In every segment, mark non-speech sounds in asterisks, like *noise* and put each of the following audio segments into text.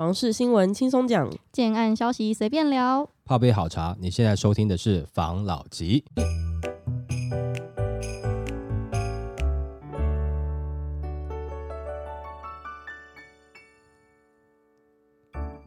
房事新闻轻松讲，建案消息随便聊。泡杯好茶，你现在收听的是房老吉。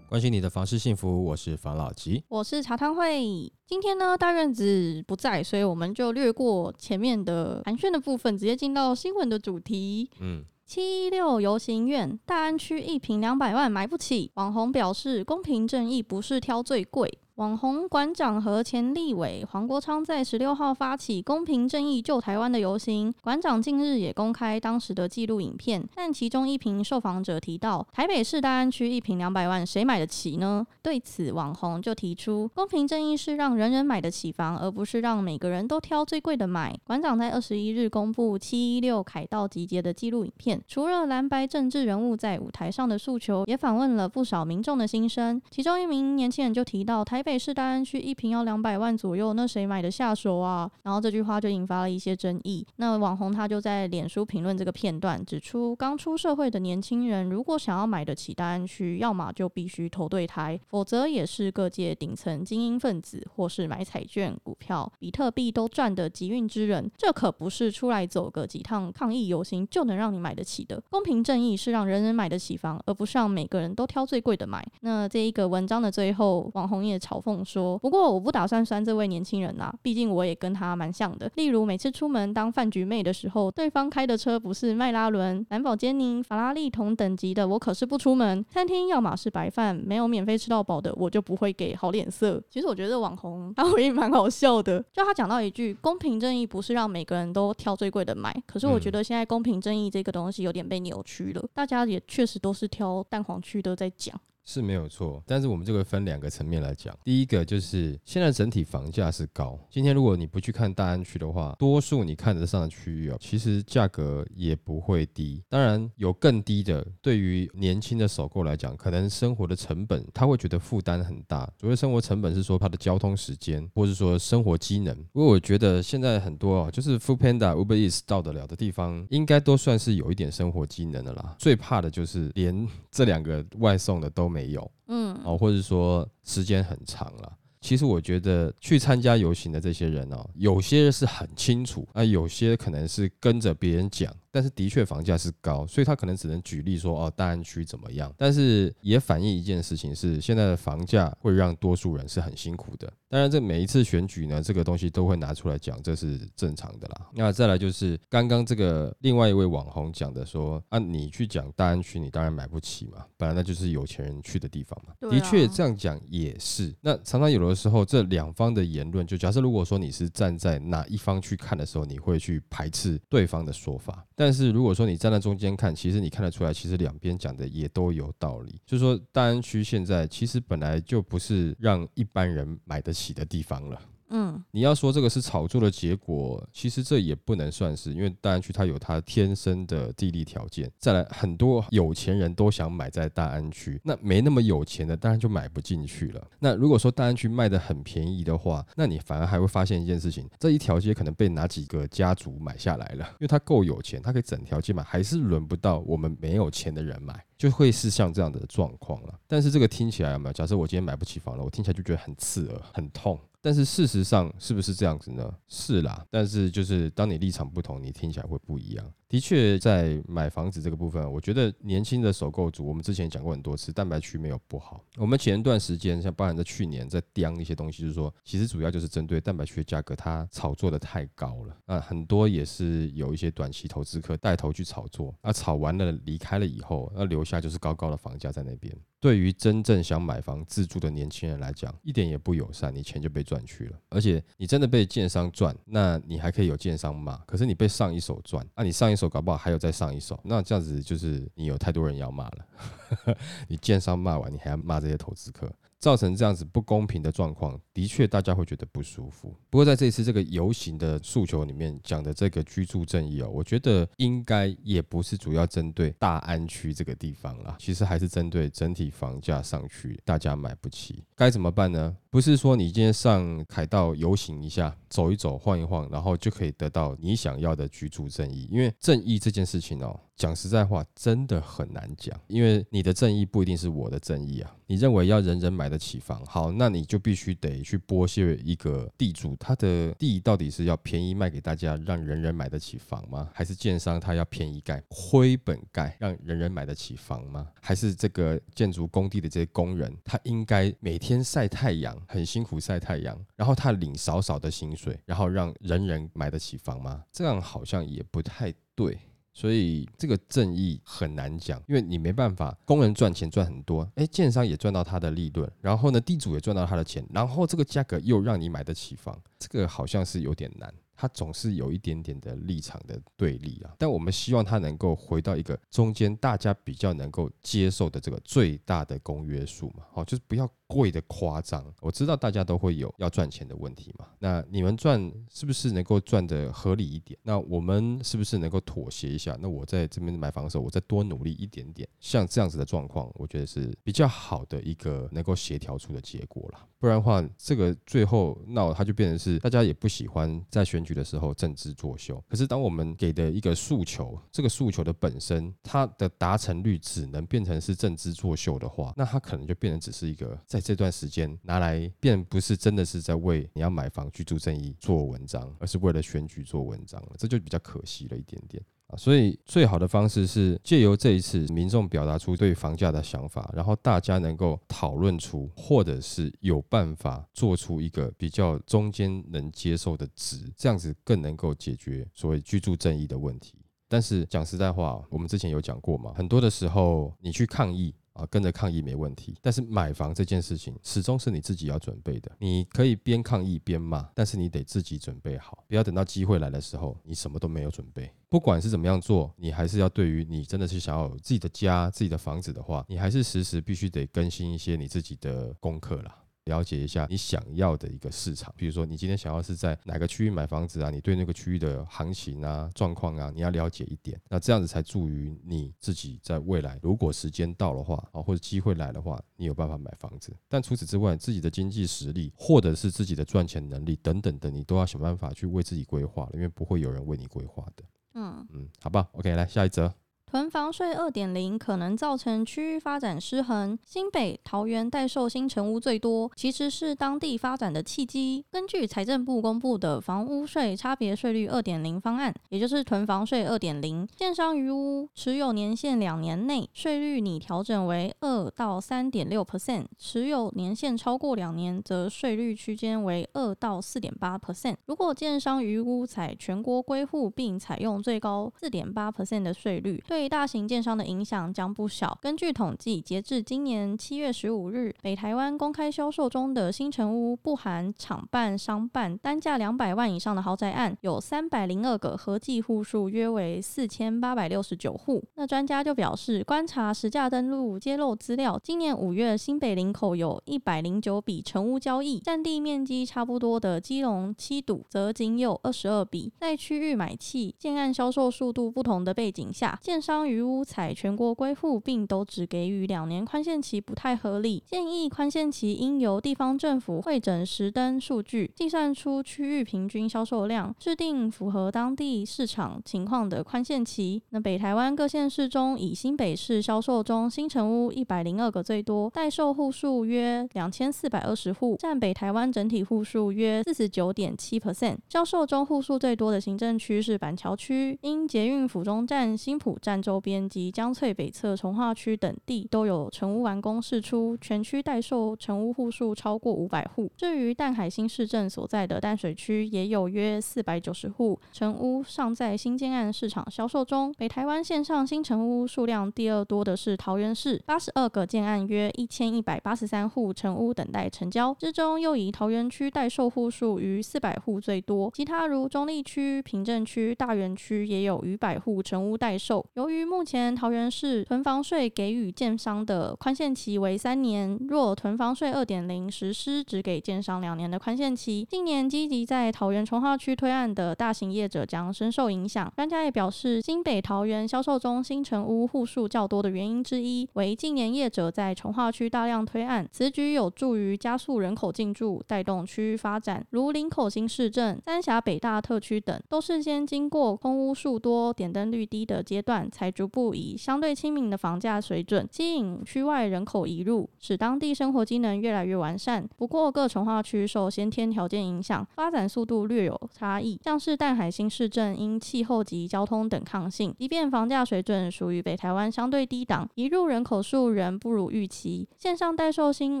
关心你的房事幸福，我是房老吉。我是茶汤会。今天呢，大院子不在，所以我们就略过前面的寒暄的部分，直接进到新闻的主题。嗯，七一六游行院大安区一平两百万买不起，网红表示公平正义不是挑最贵。网红馆长和前立委黄国昌在十六号发起公平正义救台湾的游行。馆长近日也公开当时的记录影片，但其中一名受访者提到，台北市大安区一平两百万，谁买得起呢？对此，网红就提出，公平正义是让人人买得起房，而不是让每个人都挑最贵的买。馆长在二十一日公布七一六凯道集结的记录影片，除了蓝白政治人物在舞台上的诉求，也访问了不少民众的心声。其中一名年轻人就提到，台北市大安区一平要两百万左右，那谁买得下手啊？然后这句话就引发了一些争议。那网红他就在脸书评论这个片段，指出刚出社会的年轻人如果想要买得起大安区，要么就必须投对台，否则也是各界顶层精英分子，或是买彩券、股票、比特币都赚的集运之人。这可不是出来走个几趟抗议游行就能让你买得起的。公平正义是让人人买得起房，而不是让每个人都挑最贵的买。那这一个文章的最后，网红也嘲讽说：“不过我不打算酸这位年轻人啊，毕竟我也跟他蛮像的。例如每次出门当饭局妹的时候，对方开的车不是迈拉伦、兰博基尼、法拉利同等级的，我可是不出门。餐厅要么是白饭，没有免费吃到饱的，我就不会给好脸色。其实我觉得网红他回应蛮好笑的，就他讲到一句：公平正义不是让每个人都挑最贵的买。可是我觉得现在公平正义这个东西有点被扭曲了，大家也确实都是挑蛋黄区的在讲。”是没有错，但是我们这个分两个层面来讲。第一个就是现在整体房价是高，今天如果你不去看大安区的话，多数你看得上的区域哦，其实价格也不会低。当然有更低的，对于年轻的首购来讲，可能生活的成本他会觉得负担很大。所谓生活成本是说他的交通时间，或是说生活机能。不过我觉得现在很多啊，就是 Food Panda、Uber Eats 到得了的地方，应该都算是有一点生活机能的啦。最怕的就是连这两个外送的都没有，嗯，哦，或者说时间很长了。其实我觉得去参加游行的这些人哦，有些是很清楚，那，有些可能是跟着别人讲，但是的确房价是高，所以他可能只能举例说哦，大安区怎么样。但是也反映一件事情是，现在的房价会让多数人是很辛苦的。当然，这每一次选举呢，这个东西都会拿出来讲，这是正常的啦。那再来就是刚刚这个另外一位网红讲的说啊，你去讲大安区，你当然买不起嘛，本来那就是有钱人去的地方嘛。啊的确这样讲也是。那常常有的时候，这两方的言论，就假设如果说你是站在哪一方去看的时候，你会去排斥对方的说法。但是如果说你站在中间看，其实你看得出来，其实两边讲的也都有道理。就是说大安区现在其实本来就不是让一般人买得起的地方了。嗯，你要说这个是炒作的结果，其实这也不能算是，因为大安区它有它天生的地利条件。再来，很多有钱人都想买在大安区，那没那么有钱的当然就买不进去了。那如果说大安区卖的很便宜的话，那你反而还会发现一件事情，这一条街可能被哪几个家族买下来了，因为他够有钱，他可以整条街买，还是轮不到我们没有钱的人买。就会是像这样的状况了，但是这个听起来有没有？假设我今天买不起房了，我听起来就觉得很刺耳、很痛。但是事实上是不是这样子呢？是啦，但是就是当你立场不同，你听起来会不一样。的确，在买房子这个部分，我觉得年轻的首购族，我们之前讲过很多次，蛋白区没有不好。我们前一段时间，像包含在去年在刁一些东西，就是说，其实主要就是针对蛋白区的价格，它炒作的太高了。那，很多也是有一些短期投资客带头去炒作，啊，炒完了离开了以后，那留下就是高高的房价在那边。对于真正想买房自住的年轻人来讲，一点也不友善，你钱就被赚去了。而且你真的被建商赚，那你还可以有建商骂。可是你被上一手赚，那，你上一手搞不好还有再上一手，那这样子就是你有太多人要骂了。*laughs* 你建商骂完，你还要骂这些投资客。造成这样子不公平的状况，的确大家会觉得不舒服。不过在这一次这个游行的诉求里面讲的这个居住正义哦，我觉得应该也不是主要针对大安区这个地方啦，其实还是针对整体房价上去，大家买不起，该怎么办呢？不是说你今天上凯道游行一下，走一走，晃一晃，然后就可以得到你想要的居住正义。因为正义这件事情哦。讲实在话，真的很难讲，因为你的正义不一定是我的正义啊。你认为要人人买得起房，好，那你就必须得去剥削一个地主，他的地到底是要便宜卖给大家，让人人买得起房吗？还是建商他要便宜盖、亏本盖，让人人买得起房吗？还是这个建筑工地的这些工人，他应该每天晒太阳，很辛苦晒太阳，然后他领少少的薪水，然后让人人买得起房吗？这样好像也不太对。所以这个正义很难讲，因为你没办法，工人赚钱赚很多，哎，建商也赚到他的利润，然后呢，地主也赚到他的钱，然后这个价格又让你买得起房，这个好像是有点难。它总是有一点点的立场的对立啊，但我们希望它能够回到一个中间，大家比较能够接受的这个最大的公约数嘛，好，就是不要贵的夸张。我知道大家都会有要赚钱的问题嘛，那你们赚是不是能够赚的合理一点？那我们是不是能够妥协一下？那我在这边买房的时候，我再多努力一点点，像这样子的状况，我觉得是比较好的一个能够协调出的结果了。不然的话，这个最后闹，它就变成是大家也不喜欢在选举。的时候政治作秀，可是当我们给的一个诉求，这个诉求的本身，它的达成率只能变成是政治作秀的话，那它可能就变成只是一个在这段时间拿来变，不是真的是在为你要买房居住正义做文章，而是为了选举做文章了，这就比较可惜了一点点。所以最好的方式是借由这一次民众表达出对房价的想法，然后大家能够讨论出，或者是有办法做出一个比较中间能接受的值，这样子更能够解决所谓居住正义的问题。但是讲实在话，我们之前有讲过嘛，很多的时候你去抗议。啊，跟着抗议没问题，但是买房这件事情始终是你自己要准备的。你可以边抗议边骂，但是你得自己准备好，不要等到机会来的时候，你什么都没有准备。不管是怎么样做，你还是要对于你真的是想要有自己的家、自己的房子的话，你还是时时必须得更新一些你自己的功课啦。了解一下你想要的一个市场，比如说你今天想要是在哪个区域买房子啊？你对那个区域的行情啊、状况啊，你要了解一点，那这样子才助于你自己在未来，如果时间到的话啊，或者机会来的话，你有办法买房子。但除此之外，自己的经济实力或者是自己的赚钱能力等等的，你都要想办法去为自己规划了，因为不会有人为你规划的。嗯嗯，好吧，OK，来下一则。囤房税二点零可能造成区域发展失衡，新北、桃园待售新城屋最多，其实是当地发展的契机。根据财政部公布的房屋税差别税率二点零方案，也就是囤房税二点零，建商余屋持有年限两年内，税率拟调整为二到三点六 percent；持有年限超过两年，则税率区间为二到四点八 percent。如果建商余屋采全国归户，并采用最高四点八 percent 的税率，对对大型建商的影响将不小。根据统计，截至今年七月十五日，北台湾公开销售中的新城屋（不含厂办、商办）单价两百万以上的豪宅案有三百零二个，合计户数约为四千八百六十九户。那专家就表示，观察实价登录揭露资料，今年五月新北林口有一百零九笔成屋交易，占地面积差不多的基隆七堵则仅有二十二笔。在区域买气、建案销售速度不同的背景下，建商。商于屋采全国归户，并都只给予两年宽限期，不太合理。建议宽限期应由地方政府会诊实登数据，计算出区域平均销售量，制定符合当地市场情况的宽限期。那北台湾各县市中，以新北市销售中新城屋一百零二个最多，待售户数约两千四百二十户，占北台湾整体户数约四十九点七 percent。销售中户数最多的行政区是板桥区，因捷运府中站、新浦站。周边及江翠北侧、从化区等地都有成屋完工释出，全区待售成屋户数超过五百户。至于淡海新市镇所在的淡水区，也有约四百九十户成屋尚在新建案市场销售中。北台湾线上新成屋数量第二多的是桃园市，八十二个建案约一千一百八十三户成屋等待成交，之中又以桃园区待售户数逾四百户最多，其他如中立区、平镇区、大园区也有逾百户成屋待售。由于目前桃园市囤房税给予建商的宽限期为三年，若囤房税二点零实施，只给建商两年的宽限期，近年积极在桃园从化区推案的大型业者将深受影响。专家也表示，新北桃园销售中新城屋户数较多的原因之一，为近年业者在从化区大量推案，此举有助于加速人口进驻，带动区域发展。如林口新市镇、三峡北大特区等，都是先经过空屋数多、点灯率低的阶段，才逐步以相对亲民的房价水准吸引区外人口移入，使当地生活机能越来越完善。不过，各从化区受先天条件影响，发展速度略有差异。像是淡海新市镇，因气候及交通等抗性，即便房价水准属于北台湾相对低档，移入人口数仍不如预期。线上待售新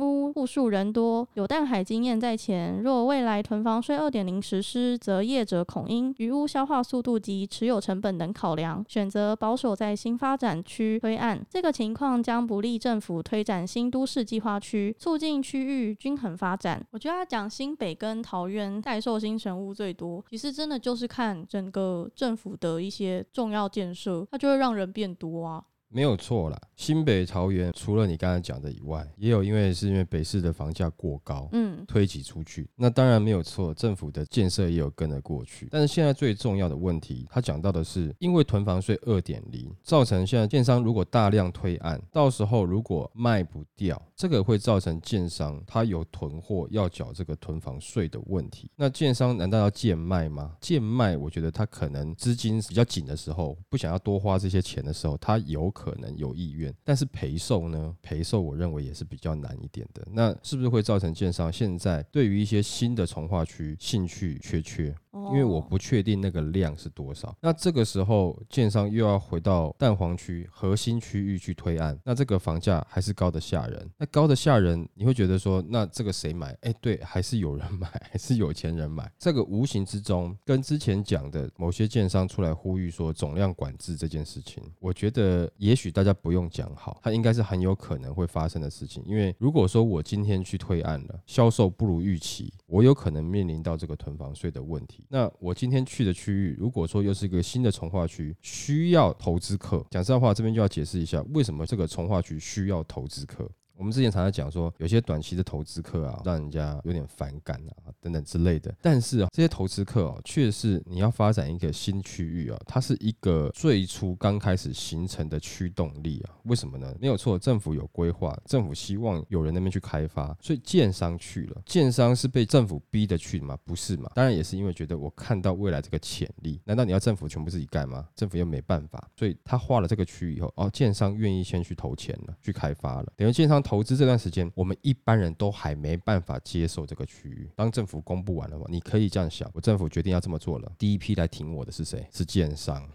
屋户数人多，有淡海经验在前，若未来囤房税二点零实施，则业者恐因余屋消化速度及持有成本等考量，选择保守所在新发展区推案。这个情况将不利政府推展新都市计划区，促进区域均衡发展。我觉得他讲新北跟桃园代售新城屋最多，其实真的就是看整个政府的一些重要建设，它就会让人变多啊。没有错啦，新北桃园除了你刚才讲的以外，也有因为是因为北市的房价过高，嗯，推挤出去。那当然没有错，政府的建设也有跟得过去。但是现在最重要的问题，他讲到的是，因为囤房税二点零，造成现在建商如果大量推案，到时候如果卖不掉，这个会造成建商他有囤货要缴这个囤房税的问题。那建商难道要贱卖吗？贱卖，我觉得他可能资金比较紧的时候，不想要多花这些钱的时候，他有可。能有意愿，但是赔售呢？赔售我认为也是比较难一点的。那是不是会造成建商现在对于一些新的从化区兴趣缺缺？因为我不确定那个量是多少，那这个时候建商又要回到蛋黄区核心区域去推案，那这个房价还是高的吓人。那高的吓人，你会觉得说，那这个谁买？哎，对，还是有人买，*laughs* 还是有钱人买。这个无形之中跟之前讲的某些建商出来呼吁说总量管制这件事情，我觉得也许大家不用讲好，它应该是很有可能会发生的事情。因为如果说我今天去推案了，销售不如预期，我有可能面临到这个囤房税的问题。那我今天去的区域，如果说又是一个新的从化区，需要投资客，讲实话，这边就要解释一下，为什么这个从化区需要投资客。我们之前常常讲说，有些短期的投资客啊，让人家有点反感啊，等等之类的。但是啊，这些投资客哦，却是你要发展一个新区域啊，它是一个最初刚开始形成的驱动力啊。为什么呢？没有错，政府有规划，政府希望有人那边去开发，所以建商去了。建商是被政府逼的去的吗？不是嘛？当然也是因为觉得我看到未来这个潜力。难道你要政府全部自己盖吗？政府又没办法，所以他划了这个区域以后，哦，建商愿意先去投钱了，去开发了，等于建商。投资这段时间，我们一般人都还没办法接受这个区域。当政府公布完了，你可以这样想：我政府决定要这么做了，第一批来挺我的是谁？是建商。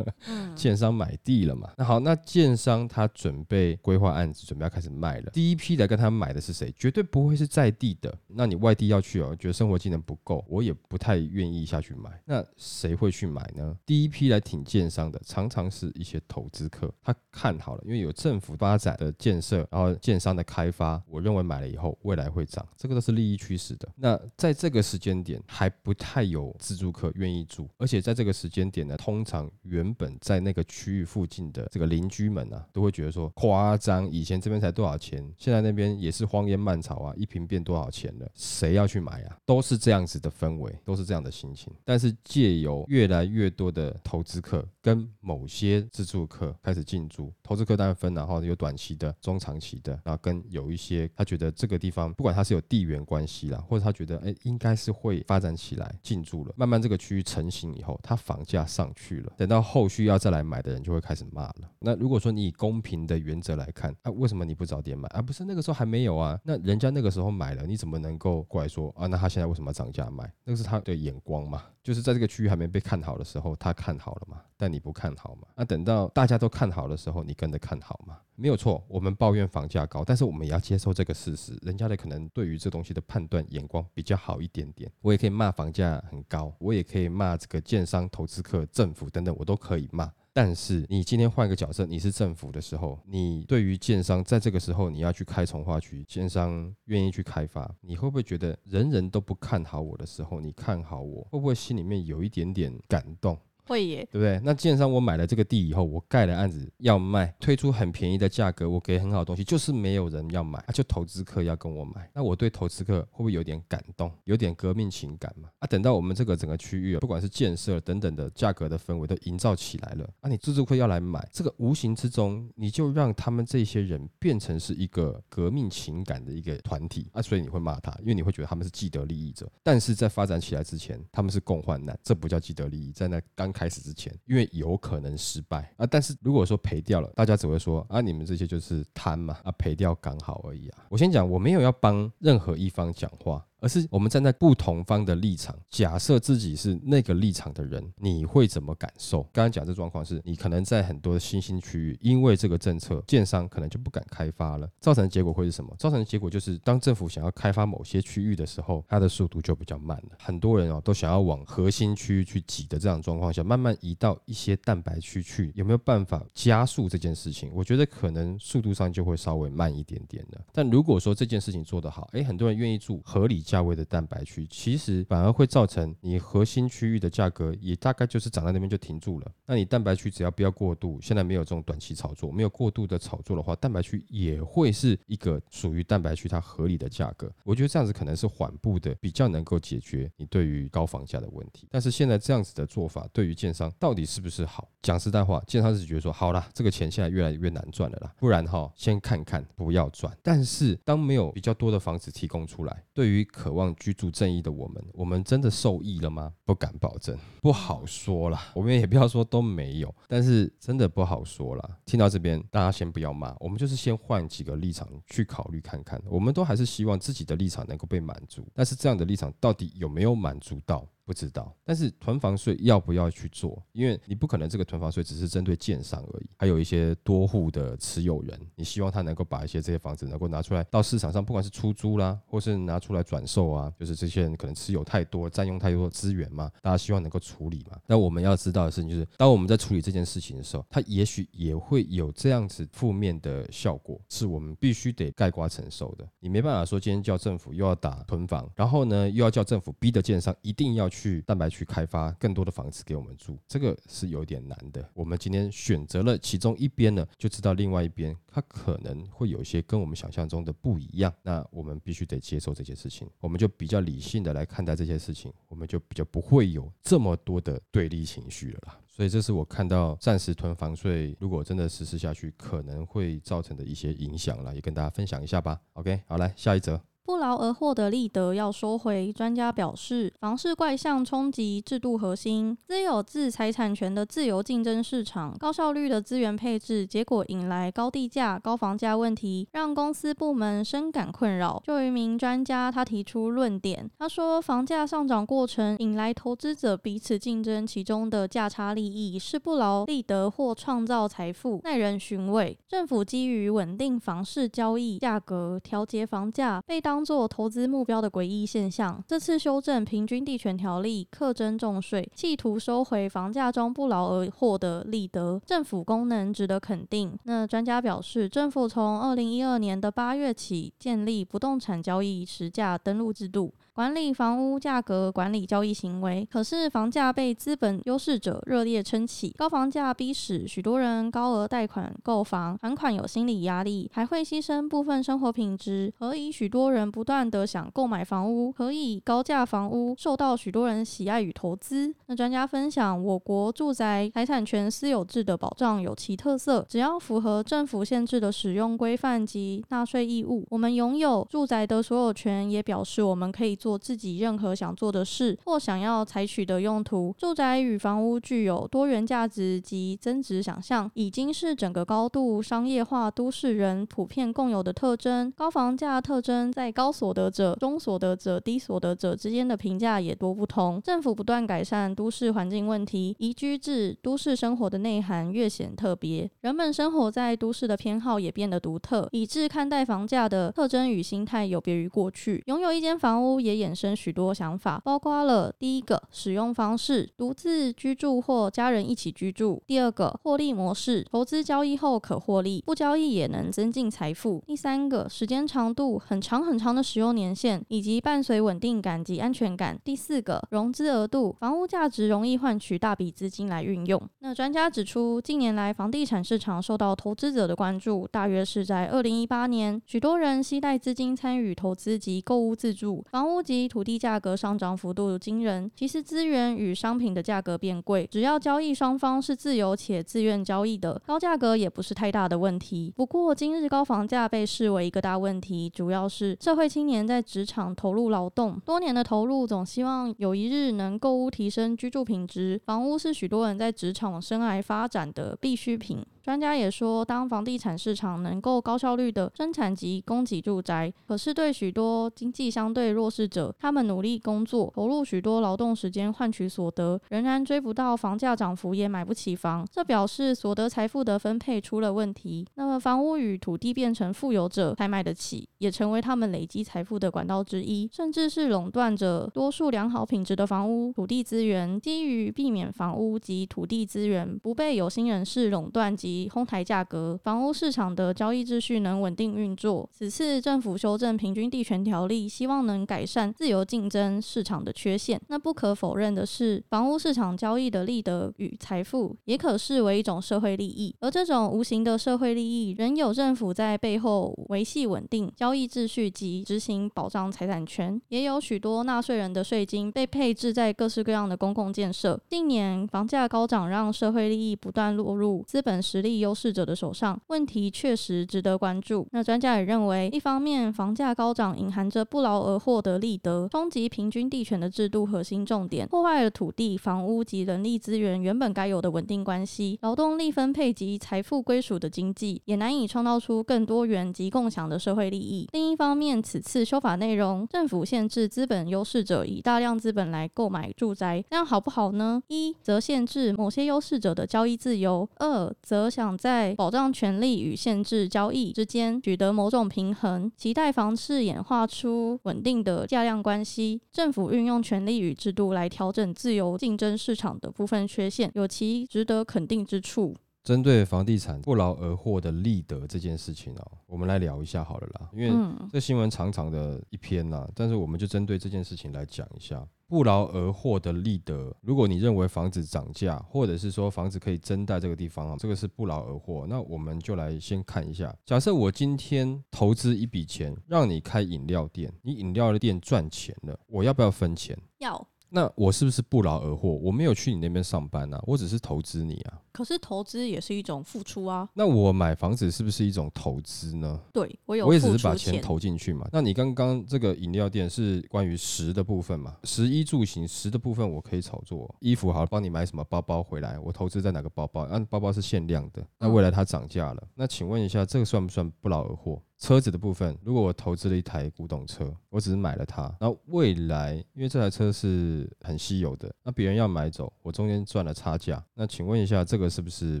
*laughs* 建商买地了嘛？那好，那建商他准备规划案子，准备要开始卖了。第一批来跟他买的是谁？绝对不会是在地的。那你外地要去哦，觉得生活技能不够，我也不太愿意下去买。那谁会去买呢？第一批来挺建商的，常常是一些投资客，他看好了，因为有政府发展的建设，然后建。建商的开发，我认为买了以后未来会涨，这个都是利益驱使的。那在这个时间点还不太有自住客愿意住，而且在这个时间点呢，通常原本在那个区域附近的这个邻居们啊，都会觉得说夸张，以前这边才多少钱，现在那边也是荒烟蔓草啊，一平变多少钱了，谁要去买啊？都是这样子的氛围，都是这样的心情。但是借由越来越多的投资客跟某些自住客开始进驻，投资客当然分，然后有短期的、中长期的。然后跟有一些他觉得这个地方不管他是有地缘关系啦，或者他觉得哎应该是会发展起来进驻了，慢慢这个区域成型以后，它房价上去了，等到后续要再来买的人就会开始骂了。那如果说你以公平的原则来看，啊为什么你不早点买啊？不是那个时候还没有啊？那人家那个时候买了，你怎么能够过来说啊？那他现在为什么要涨价卖？那个是他的眼光嘛？就是在这个区域还没被看好的时候，他看好了嘛？但你不看好嘛？那等到大家都看好的时候，你跟着看好嘛？没有错，我们抱怨房价高，但是我们也要接受这个事实。人家的可能对于这东西的判断眼光比较好一点点。我也可以骂房价很高，我也可以骂这个建商、投资客、政府等等，我都可以骂。但是你今天换个角色，你是政府的时候，你对于建商在这个时候你要去开从化区，建商愿意去开发，你会不会觉得人人都不看好我的时候，你看好我，会不会心里面有一点点感动？会耶，对不对？那建商我买了这个地以后，我盖了案子要卖，推出很便宜的价格，我给很好的东西，就是没有人要买，啊，就投资客要跟我买，那我对投资客会不会有点感动，有点革命情感嘛？啊，等到我们这个整个区域，不管是建设等等的价格的氛围都营造起来了，啊，你自助客要来买，这个无形之中你就让他们这些人变成是一个革命情感的一个团体啊，所以你会骂他，因为你会觉得他们是既得利益者，但是在发展起来之前，他们是共患难，这不叫既得利益，在那刚开始之前，因为有可能失败啊，但是如果说赔掉了，大家只会说啊，你们这些就是贪嘛，啊，赔掉刚好而已啊。我先讲，我没有要帮任何一方讲话。而是我们站在不同方的立场，假设自己是那个立场的人，你会怎么感受？刚刚讲这状况是，你可能在很多的新兴区域，因为这个政策，建商可能就不敢开发了，造成的结果会是什么？造成的结果就是，当政府想要开发某些区域的时候，它的速度就比较慢了。很多人哦，都想要往核心区域去挤的这样状况下，慢慢移到一些蛋白区去，有没有办法加速这件事情？我觉得可能速度上就会稍微慢一点点的。但如果说这件事情做得好，诶，很多人愿意住合理。价位的蛋白区，其实反而会造成你核心区域的价格也大概就是涨在那边就停住了。那你蛋白区只要不要过度，现在没有这种短期炒作，没有过度的炒作的话，蛋白区也会是一个属于蛋白区它合理的价格。我觉得这样子可能是缓步的，比较能够解决你对于高房价的问题。但是现在这样子的做法，对于建商到底是不是好？讲实在话，建商是觉得说，好啦，这个钱现在越来越难赚了啦，不然哈，先看看不要赚。但是当没有比较多的房子提供出来，对于渴望居住正义的我们，我们真的受益了吗？不敢保证，不好说了。我们也不要说都没有，但是真的不好说了。听到这边，大家先不要骂，我们就是先换几个立场去考虑看看。我们都还是希望自己的立场能够被满足，但是这样的立场到底有没有满足到？不知道，但是囤房税要不要去做？因为你不可能这个囤房税只是针对建商而已，还有一些多户的持有人，你希望他能够把一些这些房子能够拿出来到市场上，不管是出租啦，或是拿出来转售啊，就是这些人可能持有太多，占用太多资源嘛，大家希望能够处理嘛。那我们要知道的事情就是，当我们在处理这件事情的时候，它也许也会有这样子负面的效果，是我们必须得盖瓜承受的。你没办法说今天叫政府又要打囤房，然后呢又要叫政府逼的建商一定要。去去蛋白区开发更多的房子给我们住，这个是有点难的。我们今天选择了其中一边呢，就知道另外一边它可能会有一些跟我们想象中的不一样。那我们必须得接受这些事情，我们就比较理性的来看待这些事情，我们就比较不会有这么多的对立情绪了啦。所以这是我看到暂时囤房税，如果真的实施下去，可能会造成的一些影响了，也跟大家分享一下吧。OK，好，来下一则。不劳而获的利得要收回，专家表示，房市怪象冲击制度核心，私有制财产权的自由竞争市场，高效率的资源配置，结果引来高地价、高房价问题，让公司部门深感困扰。就一名专家，他提出论点，他说，房价上涨过程引来投资者彼此竞争，其中的价差利益是不劳利得或创造财富，耐人寻味。政府基于稳定房市交易价格，调节房价，被。当作投资目标的诡异现象。这次修正平均地权条例，课征重税，企图收回房价中不劳而获的利得，政府功能值得肯定。那专家表示，政府从二零一二年的八月起建立不动产交易实价登录制度。管理房屋价格，管理交易行为。可是房价被资本优势者热烈撑起，高房价逼使许多人高额贷款购房，还款有心理压力，还会牺牲部分生活品质。何以许多人不断的想购买房屋？何以高价房屋受到许多人喜爱与投资？那专家分享，我国住宅财产权私有制的保障有其特色，只要符合政府限制的使用规范及纳税义务，我们拥有住宅的所有权，也表示我们可以。做自己任何想做的事或想要采取的用途。住宅与房屋具有多元价值及增值想象，已经是整个高度商业化都市人普遍共有的特征。高房价特征在高所得者、中所得者、低所得者之间的评价也多不同。政府不断改善都市环境问题，宜居制都市生活的内涵越显特别。人们生活在都市的偏好也变得独特，以致看待房价的特征与心态有别于过去。拥有一间房屋也。也衍生许多想法，包括了第一个使用方式，独自居住或家人一起居住；第二个获利模式，投资交易后可获利，不交易也能增进财富；第三个时间长度，很长很长的使用年限，以及伴随稳定感及安全感；第四个融资额度，房屋价值容易换取大笔资金来运用。那专家指出，近年来房地产市场受到投资者的关注，大约是在二零一八年，许多人携带资金参与投资及购物自住，房屋及土地价格上涨幅度惊人。其实资源与商品的价格变贵，只要交易双方是自由且自愿交易的，高价格也不是太大的问题。不过，今日高房价被视为一个大问题，主要是社会青年在职场投入劳动多年的投入，总希望有一日能购屋提升居住品质。房屋是许多人在职场生涯发展的必需品。专家也说，当房地产市场能够高效率的生产及供给住宅，可是对许多经济相对弱势者，他们努力工作，投入许多劳动时间换取所得，仍然追不到房价涨幅，也买不起房。这表示所得财富的分配出了问题。那么，房屋与土地变成富有者才买得起，也成为他们累积财富的管道之一，甚至是垄断着多数良好品质的房屋土地资源。基于避免房屋及土地资源不被有心人士垄断及哄抬价格，房屋市场的交易秩序能稳定运作。此次政府修正平均地权条例，希望能改善自由竞争市场的缺陷。那不可否认的是，房屋市场交易的利得与财富，也可视为一种社会利益。而这种无形的社会利益，仍有政府在背后维系稳定交易秩序及执行保障财产权。也有许多纳税人的税金被配置在各式各样的公共建设。近年房价高涨，让社会利益不断落入资本实。力优势者的手上，问题确实值得关注。那专家也认为，一方面房价高涨隐含着不劳而获的利得，冲击平均地权的制度核心重点，破坏了土地、房屋及人力资源原本该有的稳定关系，劳动力分配及财富归属的经济，也难以创造出更多元及共享的社会利益。另一方面，此次修法内容，政府限制资本优势者以大量资本来购买住宅，这样好不好呢？一则限制某些优势者的交易自由，二则。想在保障权利与限制交易之间取得某种平衡，期待房市演化出稳定的价量关系。政府运用权力与制度来调整自由竞争市场的部分缺陷，有其值得肯定之处。针对房地产不劳而获的利得这件事情哦，我们来聊一下好了啦。因为这新闻长长的一篇呐，但是我们就针对这件事情来讲一下。不劳而获的利得，如果你认为房子涨价，或者是说房子可以增贷这个地方啊，这个是不劳而获。那我们就来先看一下，假设我今天投资一笔钱，让你开饮料店，你饮料的店赚钱了，我要不要分钱？要。那我是不是不劳而获？我没有去你那边上班啊，我只是投资你啊。可是投资也是一种付出啊。那我买房子是不是一种投资呢？对，我有，我也只是把钱投进去嘛。那你刚刚这个饮料店是关于食的部分嘛？食衣住行食的部分我可以炒作，衣服好帮你买什么包包回来，我投资在哪个包包？啊，包包是限量的，那未来它涨价了，那请问一下，这个算不算不劳而获？车子的部分，如果我投资了一台古董车，我只是买了它，那未来因为这台车是很稀有的，那别人要买走，我中间赚了差价，那请问一下，这个是不是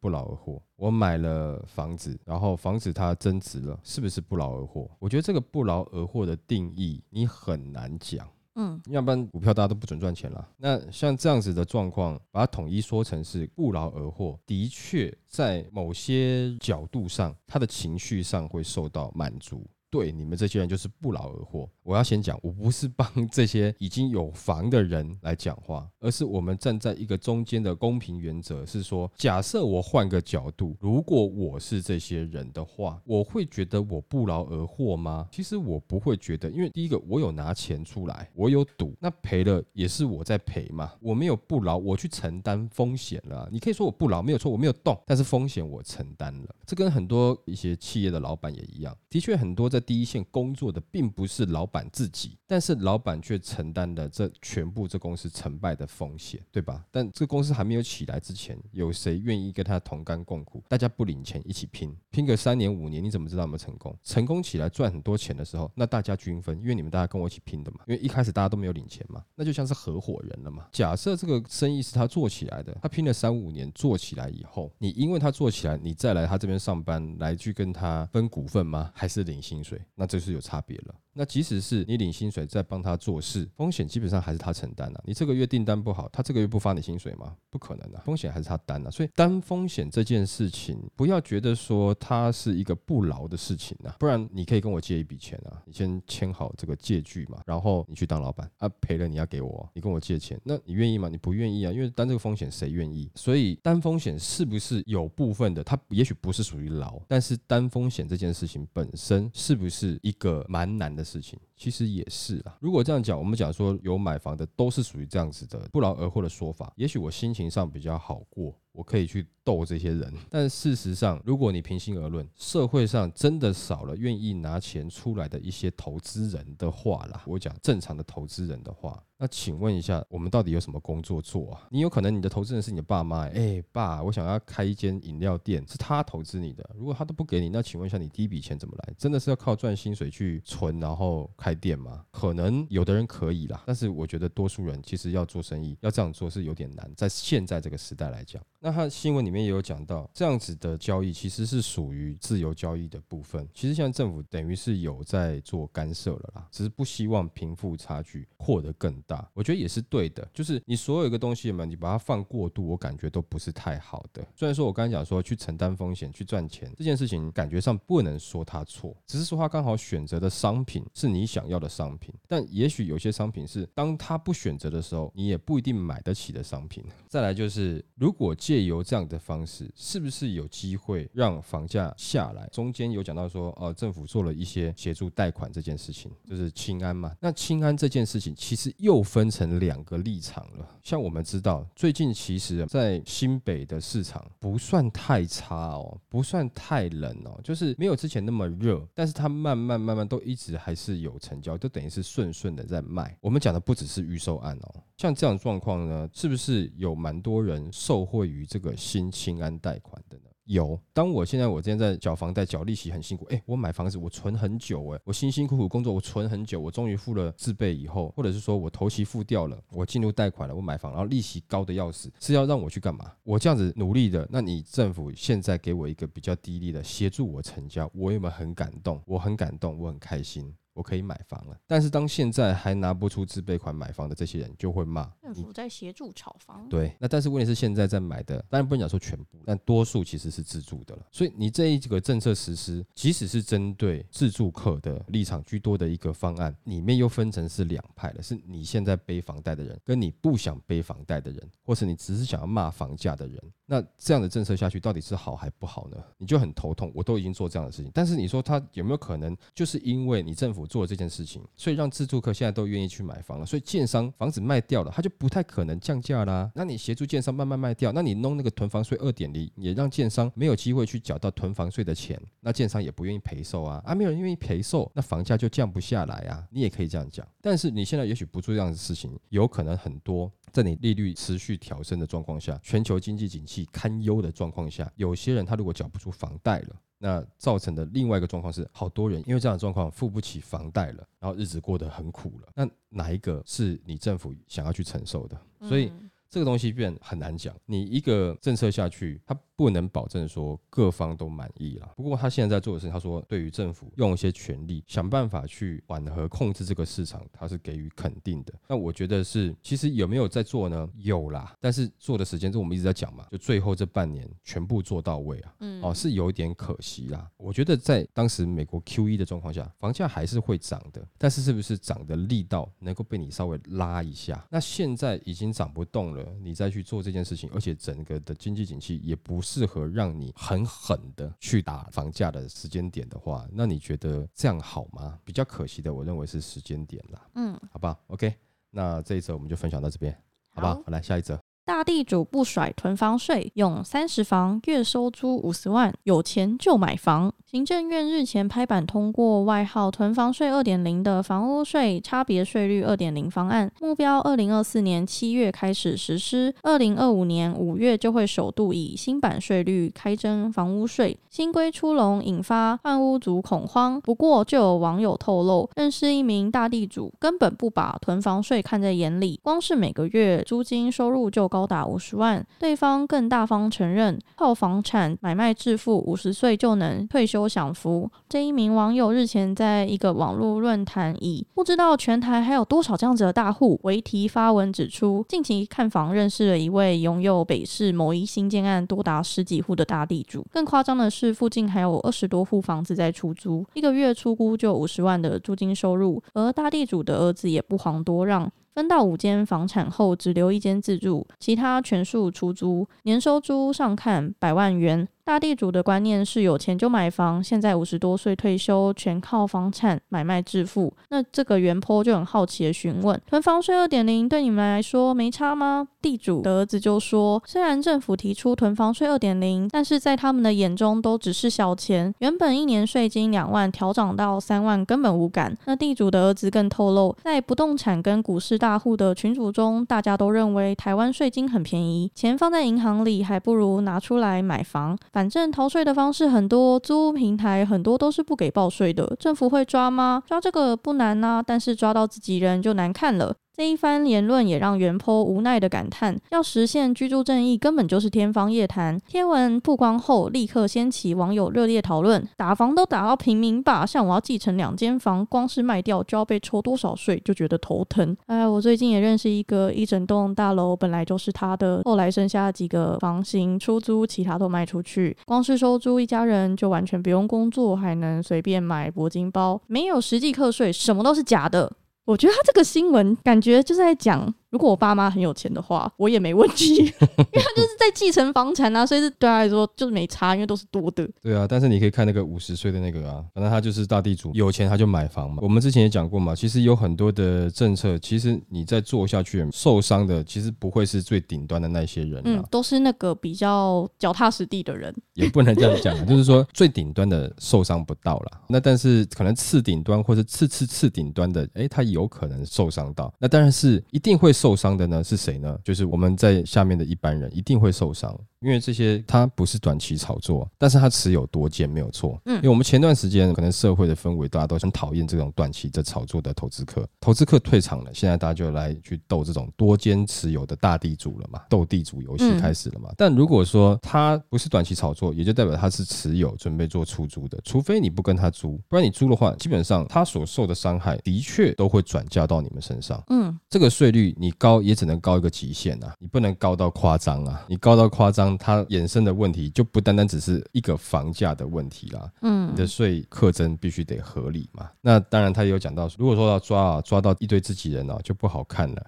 不劳而获？我买了房子，然后房子它增值了，是不是不劳而获？我觉得这个不劳而获的定义你很难讲。嗯，要不然股票大家都不准赚钱了。那像这样子的状况，把它统一说成是不劳而获，的确在某些角度上，他的情绪上会受到满足。对你们这些人就是不劳而获。我要先讲，我不是帮 *laughs* 这些已经有房的人来讲话，而是我们站在一个中间的公平原则，是说，假设我换个角度，如果我是这些人的话，我会觉得我不劳而获吗？其实我不会觉得，因为第一个，我有拿钱出来，我有赌，那赔了也是我在赔嘛，我没有不劳，我去承担风险了。你可以说我不劳，没有错，我没有动，但是风险我承担了。这跟很多一些企业的老板也一样，的确很多在。第一线工作的并不是老板自己，但是老板却承担了这全部这公司成败的风险，对吧？但这公司还没有起来之前，有谁愿意跟他同甘共苦？大家不领钱一起拼，拼个三年五年，你怎么知道有没有成功？成功起来赚很多钱的时候，那大家均分，因为你们大家跟我一起拼的嘛。因为一开始大家都没有领钱嘛，那就像是合伙人了嘛。假设这个生意是他做起来的，他拼了三五年做起来以后，你因为他做起来，你再来他这边上班来去跟他分股份吗？还是领薪水？那这是有差别了。那即使是你领薪水在帮他做事，风险基本上还是他承担啊。你这个月订单不好，他这个月不发你薪水吗？不可能啊，风险还是他担啊。所以担风险这件事情，不要觉得说它是一个不劳的事情啊，不然你可以跟我借一笔钱啊，你先签好这个借据嘛，然后你去当老板啊，赔了你要给我，你跟我借钱，那你愿意吗？你不愿意啊，因为担这个风险谁愿意？所以担风险是不是有部分的，它也许不是属于劳，但是担风险这件事情本身是不是一个蛮难的事情？其实也是啦。如果这样讲，我们讲说有买房的都是属于这样子的不劳而获的说法，也许我心情上比较好过。我可以去逗这些人，但事实上，如果你平心而论，社会上真的少了愿意拿钱出来的一些投资人的话啦，我讲正常的投资人的话，那请问一下，我们到底有什么工作做啊？你有可能你的投资人是你的爸妈，哎，爸，我想要开一间饮料店，是他投资你的，如果他都不给你，那请问一下，你第一笔钱怎么来？真的是要靠赚薪水去存，然后开开店吗？可能有的人可以啦，但是我觉得多数人其实要做生意，要这样做是有点难，在现在这个时代来讲。那他新闻里面也有讲到，这样子的交易其实是属于自由交易的部分。其实现在政府等于是有在做干涉了啦，只是不希望贫富差距扩得更大。我觉得也是对的，就是你所有一个东西嘛，你把它放过度，我感觉都不是太好的。虽然说我刚才讲说去承担风险去赚钱这件事情，感觉上不能说他错，只是说他刚好选择的商品是你想想要的商品。但也许有些商品是当他不选择的时候，你也不一定买得起的商品。再来就是如果。借由这样的方式，是不是有机会让房价下来？中间有讲到说，呃，政府做了一些协助贷款这件事情，就是清安嘛。那清安这件事情，其实又分成两个立场了。像我们知道，最近其实在新北的市场不算太差哦，不算太冷哦，就是没有之前那么热，但是它慢慢慢慢都一直还是有成交，就等于是顺顺的在卖。我们讲的不只是预售案哦，像这样状况呢，是不是有蛮多人受惠于？这个新清安贷款的呢？有。当我现在我今天在缴房贷、缴利息很辛苦，哎，我买房子我存很久，哎，我辛辛苦苦工作我存很久，我终于付了自备以后，或者是说我头期付掉了，我进入贷款了，我买房，然后利息高的要死，是要让我去干嘛？我这样子努力的，那你政府现在给我一个比较低利的协助我成交，我有没有很感动？我很感动，我很开心。我可以买房了，但是当现在还拿不出自备款买房的这些人就会骂政府在协助炒房。对，那但是问题是现在在买的，当然不能讲说全部，但多数其实是自住的了。所以你这一个政策实施，即使是针对自住客的立场居多的一个方案，里面又分成是两派了，是你现在背房贷的人，跟你不想背房贷的人，或是你只是想要骂房价的人。那这样的政策下去到底是好还不好呢？你就很头痛。我都已经做这样的事情，但是你说他有没有可能，就是因为你政府做了这件事情，所以让自住客现在都愿意去买房了，所以建商房子卖掉了，他就不太可能降价啦。那你协助建商慢慢卖掉，那你弄那个囤房税二点零，也让建商没有机会去缴到囤房税的钱，那建商也不愿意赔售啊，啊，没有人愿意赔售，那房价就降不下来啊。你也可以这样讲，但是你现在也许不做这样的事情，有可能很多。在你利率持续调升的状况下，全球经济景气堪忧的状况下，有些人他如果缴不出房贷了，那造成的另外一个状况是，好多人因为这样的状况付不起房贷了，然后日子过得很苦了。那哪一个是你政府想要去承受的？所以这个东西变很难讲。你一个政策下去，它。不能保证说各方都满意了。不过他现在在做的事情，他说对于政府用一些权力，想办法去缓和控制这个市场，他是给予肯定的。那我觉得是，其实有没有在做呢？有啦，但是做的时间，这我们一直在讲嘛，就最后这半年全部做到位啊，嗯，哦，是有一点可惜啦。我觉得在当时美国 Q E 的状况下，房价还是会涨的，但是是不是涨的力道能够被你稍微拉一下？那现在已经涨不动了，你再去做这件事情，而且整个的经济景气也不适合让你很狠的去打房价的时间点的话，那你觉得这样好吗？比较可惜的，我认为是时间点啦。嗯，好吧，OK，那这一则我们就分享到这边，好吧，好来下一则。大地主不甩囤房税，用三十房月收租五十万，有钱就买房。行政院日前拍板通过外号“囤房税二点零”的房屋税差别税率二点零方案，目标二零二四年七月开始实施，二零二五年五月就会首度以新版税率开征房屋税。新规出笼，引发换屋族恐慌。不过，就有网友透露，认识一名大地主，根本不把囤房税看在眼里，光是每个月租金收入就高。高达五十万，对方更大方承认靠房产买卖致富，五十岁就能退休享福。这一名网友日前在一个网络论坛以“不知道全台还有多少这样子的大户”为题发文，指出近期看房认识了一位拥有北市某一新建案多达十几户的大地主。更夸张的是，附近还有二十多户房子在出租，一个月出估就五十万的租金收入，而大地主的儿子也不遑多让。分到五间房产后，只留一间自住，其他全数出租，年收租上看百万元。大地主的观念是有钱就买房，现在五十多岁退休，全靠房产买卖致富。那这个原坡就很好奇的询问：囤房税二点零对你们来说没差吗？地主的儿子就说：虽然政府提出囤房税二点零，但是在他们的眼中都只是小钱。原本一年税金两万，调涨到三万，根本无感。那地主的儿子更透露，在不动产跟股市大户的群组中，大家都认为台湾税金很便宜，钱放在银行里还不如拿出来买房。反正逃税的方式很多，租屋平台很多都是不给报税的，政府会抓吗？抓这个不难呐，但是抓到自己人就难看了。这一番言论也让袁坡无奈的感叹：要实现居住正义，根本就是天方夜谭。贴文曝光后，立刻掀起网友热烈讨论：打房都打到平民吧？像我要继承两间房，光是卖掉就要被抽多少税，就觉得头疼。哎，我最近也认识一个，一整栋大楼本来就是他的，后来剩下几个房型出租，其他都卖出去，光是收租，一家人就完全不用工作，还能随便买铂金包，没有实际课税，什么都是假的。我觉得他这个新闻感觉就是在讲。如果我爸妈很有钱的话，我也没问题，*laughs* 因为他就是在继承房产啊，所以是对他来说就是没差，因为都是多的。对啊，但是你可以看那个五十岁的那个啊，反正他就是大地主，有钱他就买房嘛。我们之前也讲过嘛，其实有很多的政策，其实你在做下去受伤的，其实不会是最顶端的那些人，嗯，都是那个比较脚踏实地的人。也不能这样讲，就是说最顶端的受伤不到了，那但是可能次顶端或者次次次顶端的，哎，他有可能受伤到，那当然是一定会。受伤的呢是谁呢？就是我们在下面的一般人一定会受伤。因为这些它不是短期炒作，但是它持有多见没有错。嗯，因为我们前段时间可能社会的氛围大家都很讨厌这种短期的炒作的投资客，投资客退场了，现在大家就来去斗这种多间持有的大地主了嘛，斗地主游戏开始了嘛。但如果说他不是短期炒作，也就代表他是持有准备做出租的，除非你不跟他租，不然你租的话，基本上他所受的伤害的确都会转嫁到你们身上。嗯，这个税率你高也只能高一个极限啊，你不能高到夸张啊，你高到夸张。它衍生的问题就不单单只是一个房价的问题啦，嗯，你的税课征必须得合理嘛。那当然，他也有讲到，如果说要抓啊，抓到一堆自己人啊，就不好看了。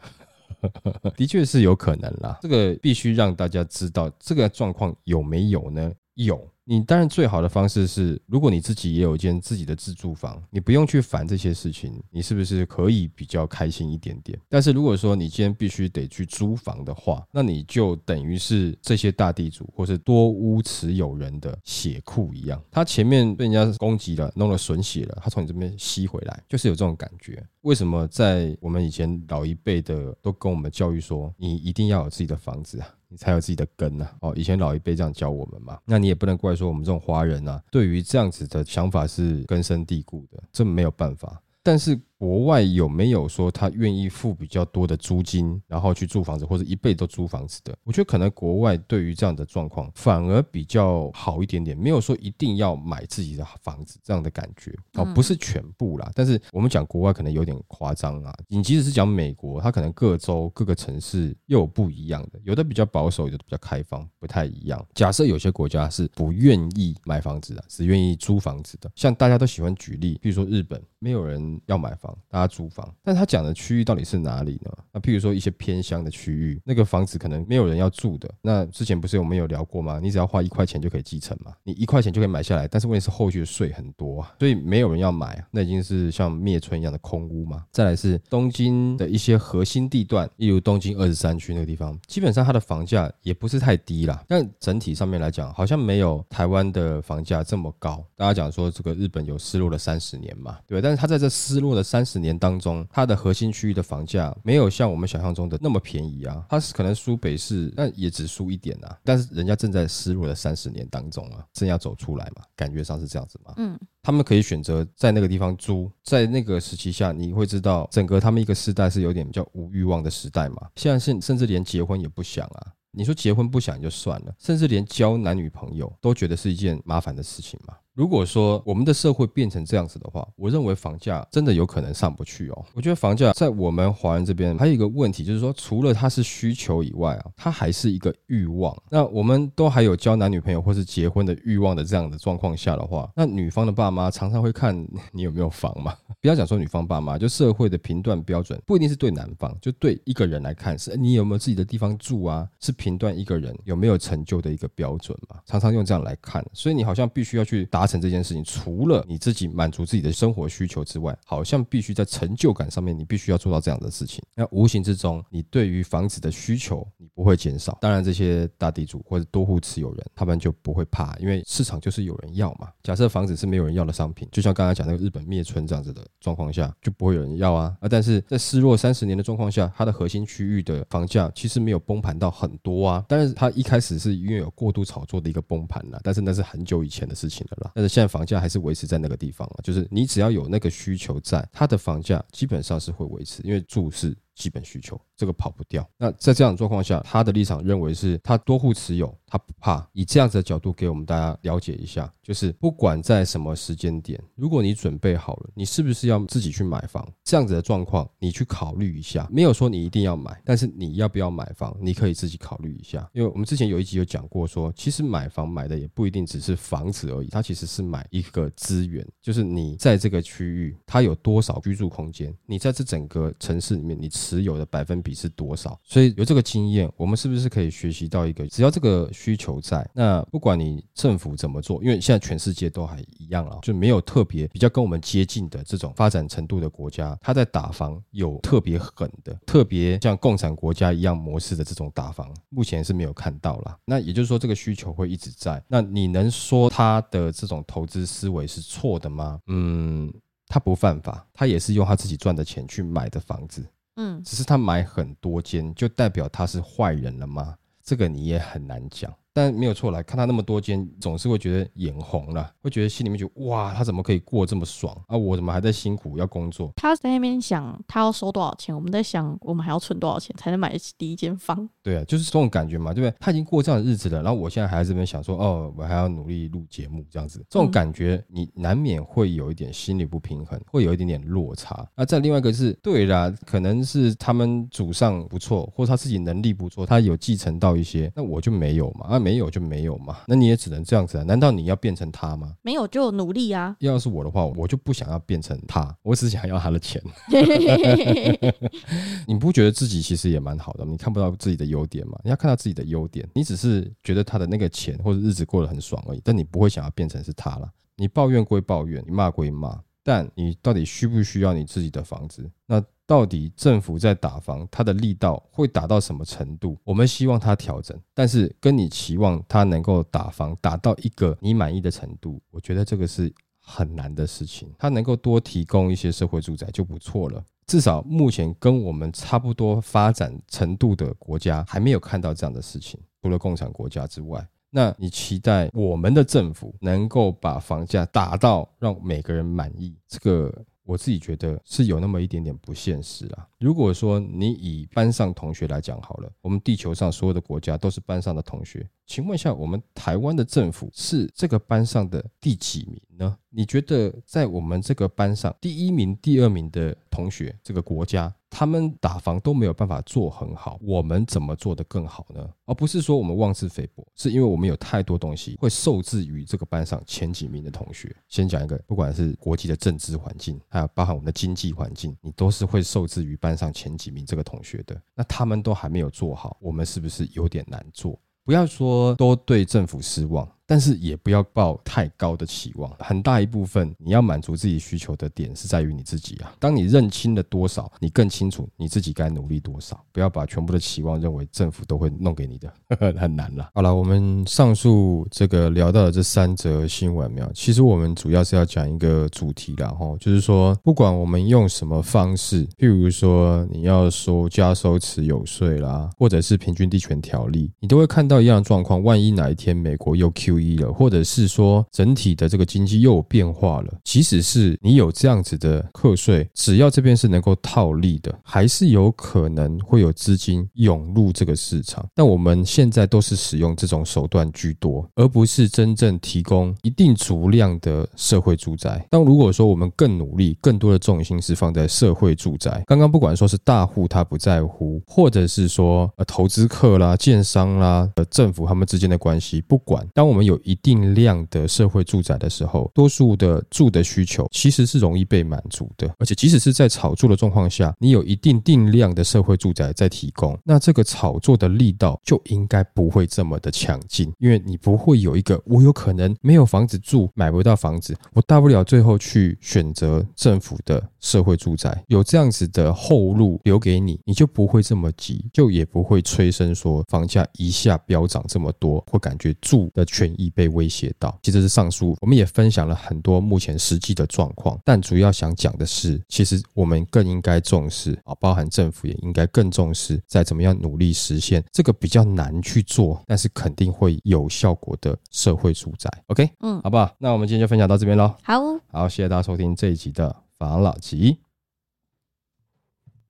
*laughs* 的确是有可能啦，这个必须让大家知道这个状况有没有呢？有。你当然最好的方式是，如果你自己也有一间自己的自住房，你不用去烦这些事情，你是不是可以比较开心一点点？但是如果说你今天必须得去租房的话，那你就等于是这些大地主或是多屋持有人的血库一样，他前面被人家攻击了，弄了损血了，他从你这边吸回来，就是有这种感觉。为什么在我们以前老一辈的都跟我们教育说，你一定要有自己的房子啊？你才有自己的根呐！哦，以前老一辈这样教我们嘛，那你也不能怪说我们这种华人啊，对于这样子的想法是根深蒂固的，这没有办法。但是国外有没有说他愿意付比较多的租金，然后去租房子，或者一辈都租房子的？我觉得可能国外对于这样的状况反而比较好一点点，没有说一定要买自己的房子这样的感觉哦，不是全部啦。但是我们讲国外可能有点夸张啊，你即使是讲美国，它可能各州各个城市又有不一样的，有的比较保守，有的比较开放，不太一样。假设有些国家是不愿意买房子的，只愿意租房子的，像大家都喜欢举例，比如说日本。没有人要买房，大家租房。但他讲的区域到底是哪里呢？那譬如说一些偏乡的区域，那个房子可能没有人要住的。那之前不是我们有聊过吗？你只要花一块钱就可以继承嘛，你一块钱就可以买下来。但是问题是后续的税很多啊，所以没有人要买啊。那已经是像灭村一样的空屋嘛。再来是东京的一些核心地段，例如东京二十三区那个地方，基本上它的房价也不是太低啦。但整体上面来讲，好像没有台湾的房价这么高。大家讲说这个日本有失落了三十年嘛，对？但是它在这失落的三三十年当中，它的核心区域的房价没有像我们想象中的那么便宜啊，它是可能输北市，但也只输一点啊。但是人家正在失落的三十年当中啊，正要走出来嘛，感觉上是这样子嘛。嗯，他们可以选择在那个地方租，在那个时期下，你会知道整个他们一个时代是有点比较无欲望的时代嘛。现在甚甚至连结婚也不想啊。你说结婚不想就算了，甚至连交男女朋友都觉得是一件麻烦的事情嘛。如果说我们的社会变成这样子的话，我认为房价真的有可能上不去哦。我觉得房价在我们华人这边还有一个问题，就是说除了它是需求以外啊，它还是一个欲望。那我们都还有交男女朋友或是结婚的欲望的这样的状况下的话，那女方的爸妈常常会看你有没有房嘛。*laughs* 不要讲说女方爸妈，就社会的评断标准不一定是对男方，就对一个人来看是你有没有自己的地方住啊，是评断一个人有没有成就的一个标准嘛。常常用这样来看，所以你好像必须要去达。成这件事情，除了你自己满足自己的生活需求之外，好像必须在成就感上面，你必须要做到这样的事情。那无形之中，你对于房子的需求，你不会减少。当然，这些大地主或者多户持有人，他们就不会怕，因为市场就是有人要嘛。假设房子是没有人要的商品，就像刚才讲那个日本灭村这样子的状况下，就不会有人要啊。啊，但是在失落三十年的状况下，它的核心区域的房价其实没有崩盘到很多啊。但是它一开始是因为有过度炒作的一个崩盘了，但是那是很久以前的事情了啦。但是现在房价还是维持在那个地方啊，就是你只要有那个需求在，它的房价基本上是会维持，因为住是。基本需求，这个跑不掉。那在这样的状况下，他的立场认为是他多户持有，他不怕。以这样子的角度给我们大家了解一下，就是不管在什么时间点，如果你准备好了，你是不是要自己去买房？这样子的状况，你去考虑一下。没有说你一定要买，但是你要不要买房，你可以自己考虑一下。因为我们之前有一集有讲过，说其实买房买的也不一定只是房子而已，它其实是买一个资源，就是你在这个区域它有多少居住空间，你在这整个城市里面你。持有的百分比是多少？所以有这个经验，我们是不是可以学习到一个？只要这个需求在，那不管你政府怎么做，因为现在全世界都还一样啊，就没有特别比较跟我们接近的这种发展程度的国家，它在打房有特别狠的、特别像共产国家一样模式的这种打房，目前是没有看到啦。那也就是说，这个需求会一直在。那你能说他的这种投资思维是错的吗？嗯，他不犯法，他也是用他自己赚的钱去买的房子。嗯，只是他买很多间，就代表他是坏人了吗？这个你也很难讲。但没有错，来看他那么多间，总是会觉得眼红了，会觉得心里面就哇，他怎么可以过这么爽啊？我怎么还在辛苦要工作？他在那边想他要收多少钱，我们在想我们还要存多少钱才能买得起第一间房？对啊，就是这种感觉嘛，对不对？他已经过这样的日子了，然后我现在还在这边想说，哦，我还要努力录节目这样子，这种感觉你难免会有一点心理不平衡，会有一点点落差。那再另外一个是，对啦，可能是他们祖上不错，或者他自己能力不错，他有继承到一些，那我就没有嘛，啊，没有就没有。嘛，那你也只能这样子啊？难道你要变成他吗？没有就努力啊！要是我的话，我就不想要变成他，我只想要他的钱。*laughs* 你不觉得自己其实也蛮好的？你看不到自己的优点吗？你要看到自己的优点，你只是觉得他的那个钱或者日子过得很爽而已，但你不会想要变成是他了。你抱怨归抱怨，你骂归骂，但你到底需不需要你自己的房子？那？到底政府在打房，它的力道会打到什么程度？我们希望它调整，但是跟你期望它能够打房打到一个你满意的程度，我觉得这个是很难的事情。它能够多提供一些社会住宅就不错了，至少目前跟我们差不多发展程度的国家还没有看到这样的事情，除了共产国家之外。那你期待我们的政府能够把房价打到让每个人满意？这个？我自己觉得是有那么一点点不现实啊。如果说你以班上同学来讲好了，我们地球上所有的国家都是班上的同学。请问一下，我们台湾的政府是这个班上的第几名呢？你觉得在我们这个班上第一名、第二名的同学，这个国家他们打防都没有办法做很好，我们怎么做得更好呢？而不是说我们妄自菲薄，是因为我们有太多东西会受制于这个班上前几名的同学。先讲一个，不管是国际的政治环境，还有包含我们的经济环境，你都是会受制于班上前几名这个同学的。那他们都还没有做好，我们是不是有点难做？不要说都对政府失望。但是也不要抱太高的期望。很大一部分你要满足自己需求的点是在于你自己啊。当你认清了多少，你更清楚你自己该努力多少。不要把全部的期望认为政府都会弄给你的，*laughs* 很难了。好了，我们上述这个聊到的这三则新闻，没有？其实我们主要是要讲一个主题啦，吼，就是说，不管我们用什么方式，譬如说你要收加收持有税啦，或者是平均地权条例，你都会看到一样的状况。万一哪一天美国又 Q 了，或者是说整体的这个经济又有变化了，即使是你有这样子的课税，只要这边是能够套利的，还是有可能会有资金涌入这个市场。但我们现在都是使用这种手段居多，而不是真正提供一定足量的社会住宅。当如果说我们更努力，更多的重心是放在社会住宅，刚刚不管说是大户他不在乎，或者是说呃投资客啦、建商啦、呃政府他们之间的关系，不管当我们有有一定量的社会住宅的时候，多数的住的需求其实是容易被满足的，而且即使是在炒作的状况下，你有一定定量的社会住宅在提供，那这个炒作的力道就应该不会这么的强劲，因为你不会有一个我有可能没有房子住，买不到房子，我大不了最后去选择政府的社会住宅，有这样子的后路留给你，你就不会这么急，就也不会催生说房价一下飙涨这么多，会感觉住的权益被威胁到。其实是上述，我们也分享了很多目前实际的状况，但主要想讲的是，其实我们更应该重视啊，包含政府也应该更重视，在怎么样努力实现这个比较难去做，但是肯定会有效果的社会住宅。OK，嗯，好不好？那我们今天就分享到这边喽。好，好，谢谢大家收听这一集的法老吉。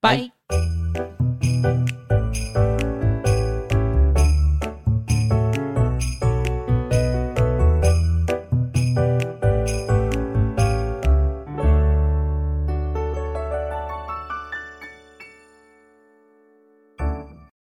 拜。